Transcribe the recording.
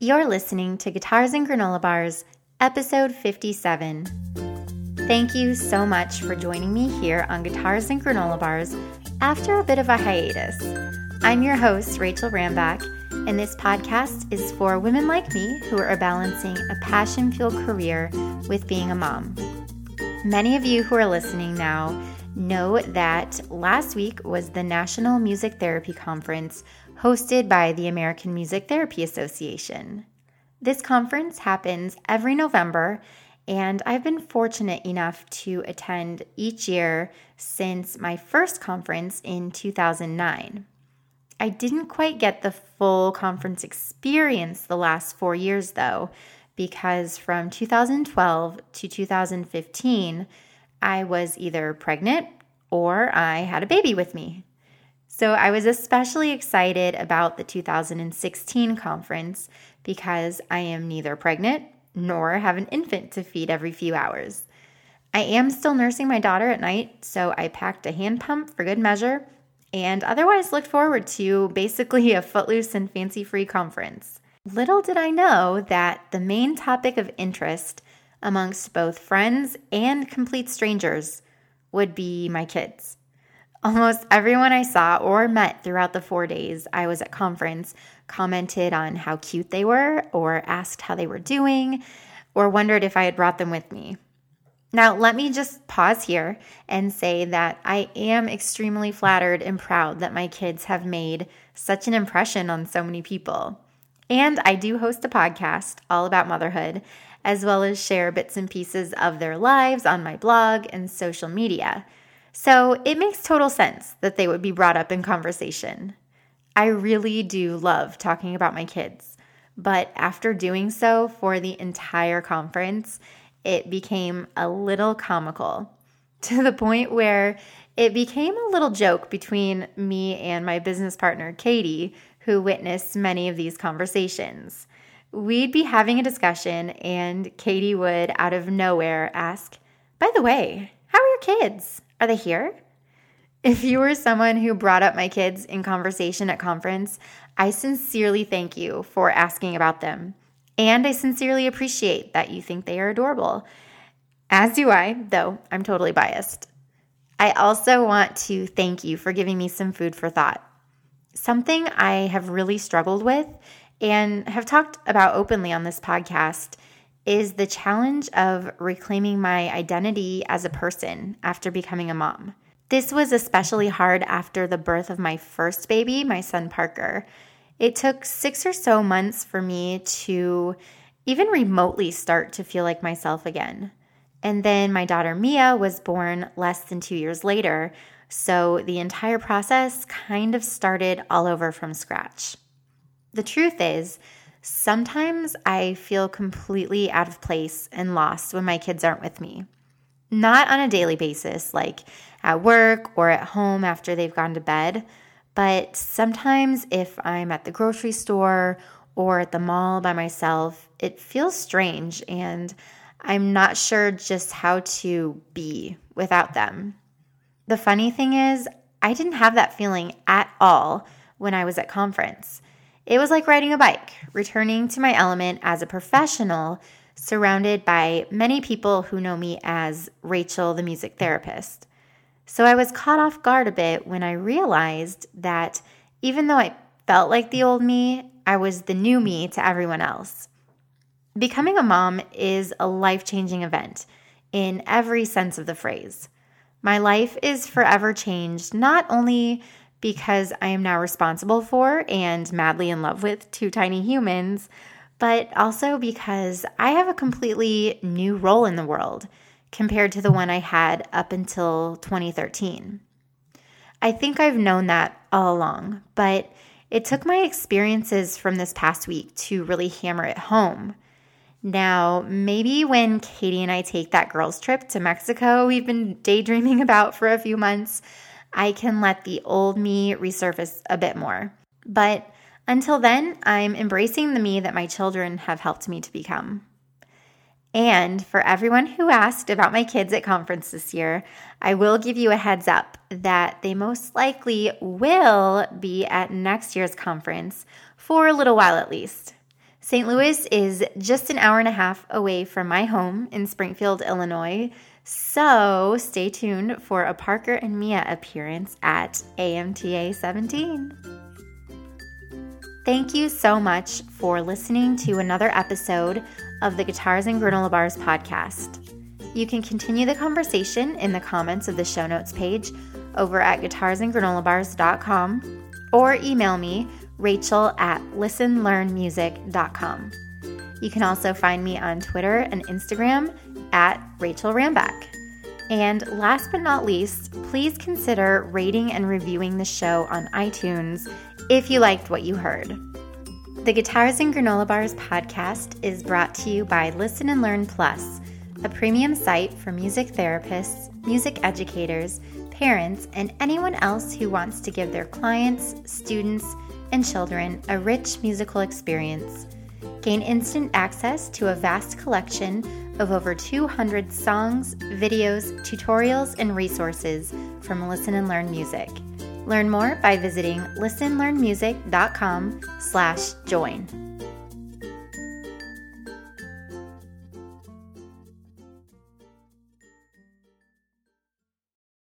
You're listening to Guitars and Granola Bars, episode 57. Thank you so much for joining me here on Guitars and Granola Bars after a bit of a hiatus. I'm your host, Rachel Rambach, and this podcast is for women like me who are balancing a passion fueled career with being a mom. Many of you who are listening now know that last week was the National Music Therapy Conference hosted by the American Music Therapy Association. This conference happens every November, and I've been fortunate enough to attend each year since my first conference in 2009. I didn't quite get the full conference experience the last four years, though, because from 2012 to 2015, I was either pregnant or I had a baby with me. So I was especially excited about the 2016 conference because I am neither pregnant nor have an infant to feed every few hours. I am still nursing my daughter at night, so I packed a hand pump for good measure and otherwise looked forward to basically a footloose and fancy free conference. Little did I know that the main topic of interest amongst both friends and complete strangers would be my kids. Almost everyone I saw or met throughout the four days I was at conference commented on how cute they were, or asked how they were doing, or wondered if I had brought them with me. Now, let me just pause here and say that I am extremely flattered and proud that my kids have made such an impression on so many people. And I do host a podcast all about motherhood, as well as share bits and pieces of their lives on my blog and social media. So it makes total sense that they would be brought up in conversation. I really do love talking about my kids, but after doing so for the entire conference, it became a little comical to the point where it became a little joke between me and my business partner, Katie, who witnessed many of these conversations. We'd be having a discussion, and Katie would, out of nowhere, ask, By the way, how are your kids? Are they here? If you were someone who brought up my kids in conversation at conference, I sincerely thank you for asking about them. And I sincerely appreciate that you think they are adorable. As do I, though I'm totally biased. I also want to thank you for giving me some food for thought. Something I have really struggled with and have talked about openly on this podcast is the challenge of reclaiming my identity as a person after becoming a mom. This was especially hard after the birth of my first baby, my son Parker. It took six or so months for me to even remotely start to feel like myself again. And then my daughter Mia was born less than two years later, so the entire process kind of started all over from scratch. The truth is, Sometimes I feel completely out of place and lost when my kids aren't with me. Not on a daily basis, like at work or at home after they've gone to bed, but sometimes if I'm at the grocery store or at the mall by myself, it feels strange and I'm not sure just how to be without them. The funny thing is, I didn't have that feeling at all when I was at conference. It was like riding a bike, returning to my element as a professional, surrounded by many people who know me as Rachel, the music therapist. So I was caught off guard a bit when I realized that even though I felt like the old me, I was the new me to everyone else. Becoming a mom is a life changing event in every sense of the phrase. My life is forever changed, not only because I am now responsible for and madly in love with two tiny humans, but also because I have a completely new role in the world compared to the one I had up until 2013. I think I've known that all along, but it took my experiences from this past week to really hammer it home. Now, maybe when Katie and I take that girls' trip to Mexico, we've been daydreaming about for a few months, I can let the old me resurface a bit more. But until then, I'm embracing the me that my children have helped me to become. And for everyone who asked about my kids at conference this year, I will give you a heads up that they most likely will be at next year's conference for a little while at least. St. Louis is just an hour and a half away from my home in Springfield, Illinois. So stay tuned for a Parker and Mia appearance at AMTA 17. Thank you so much for listening to another episode of the Guitars and Granola Bars podcast. You can continue the conversation in the comments of the show notes page over at guitarsandgranolabars.com or email me, rachel at listenlearnmusic.com. You can also find me on Twitter and Instagram at Rachel Rambach. And last but not least, please consider rating and reviewing the show on iTunes if you liked what you heard. The Guitars and Granola Bars podcast is brought to you by Listen and Learn Plus, a premium site for music therapists, music educators, parents, and anyone else who wants to give their clients, students, and children a rich musical experience. Gain instant access to a vast collection of over 200 songs, videos, tutorials, and resources from Listen and Learn Music. Learn more by visiting listenlearnmusic.com slash join.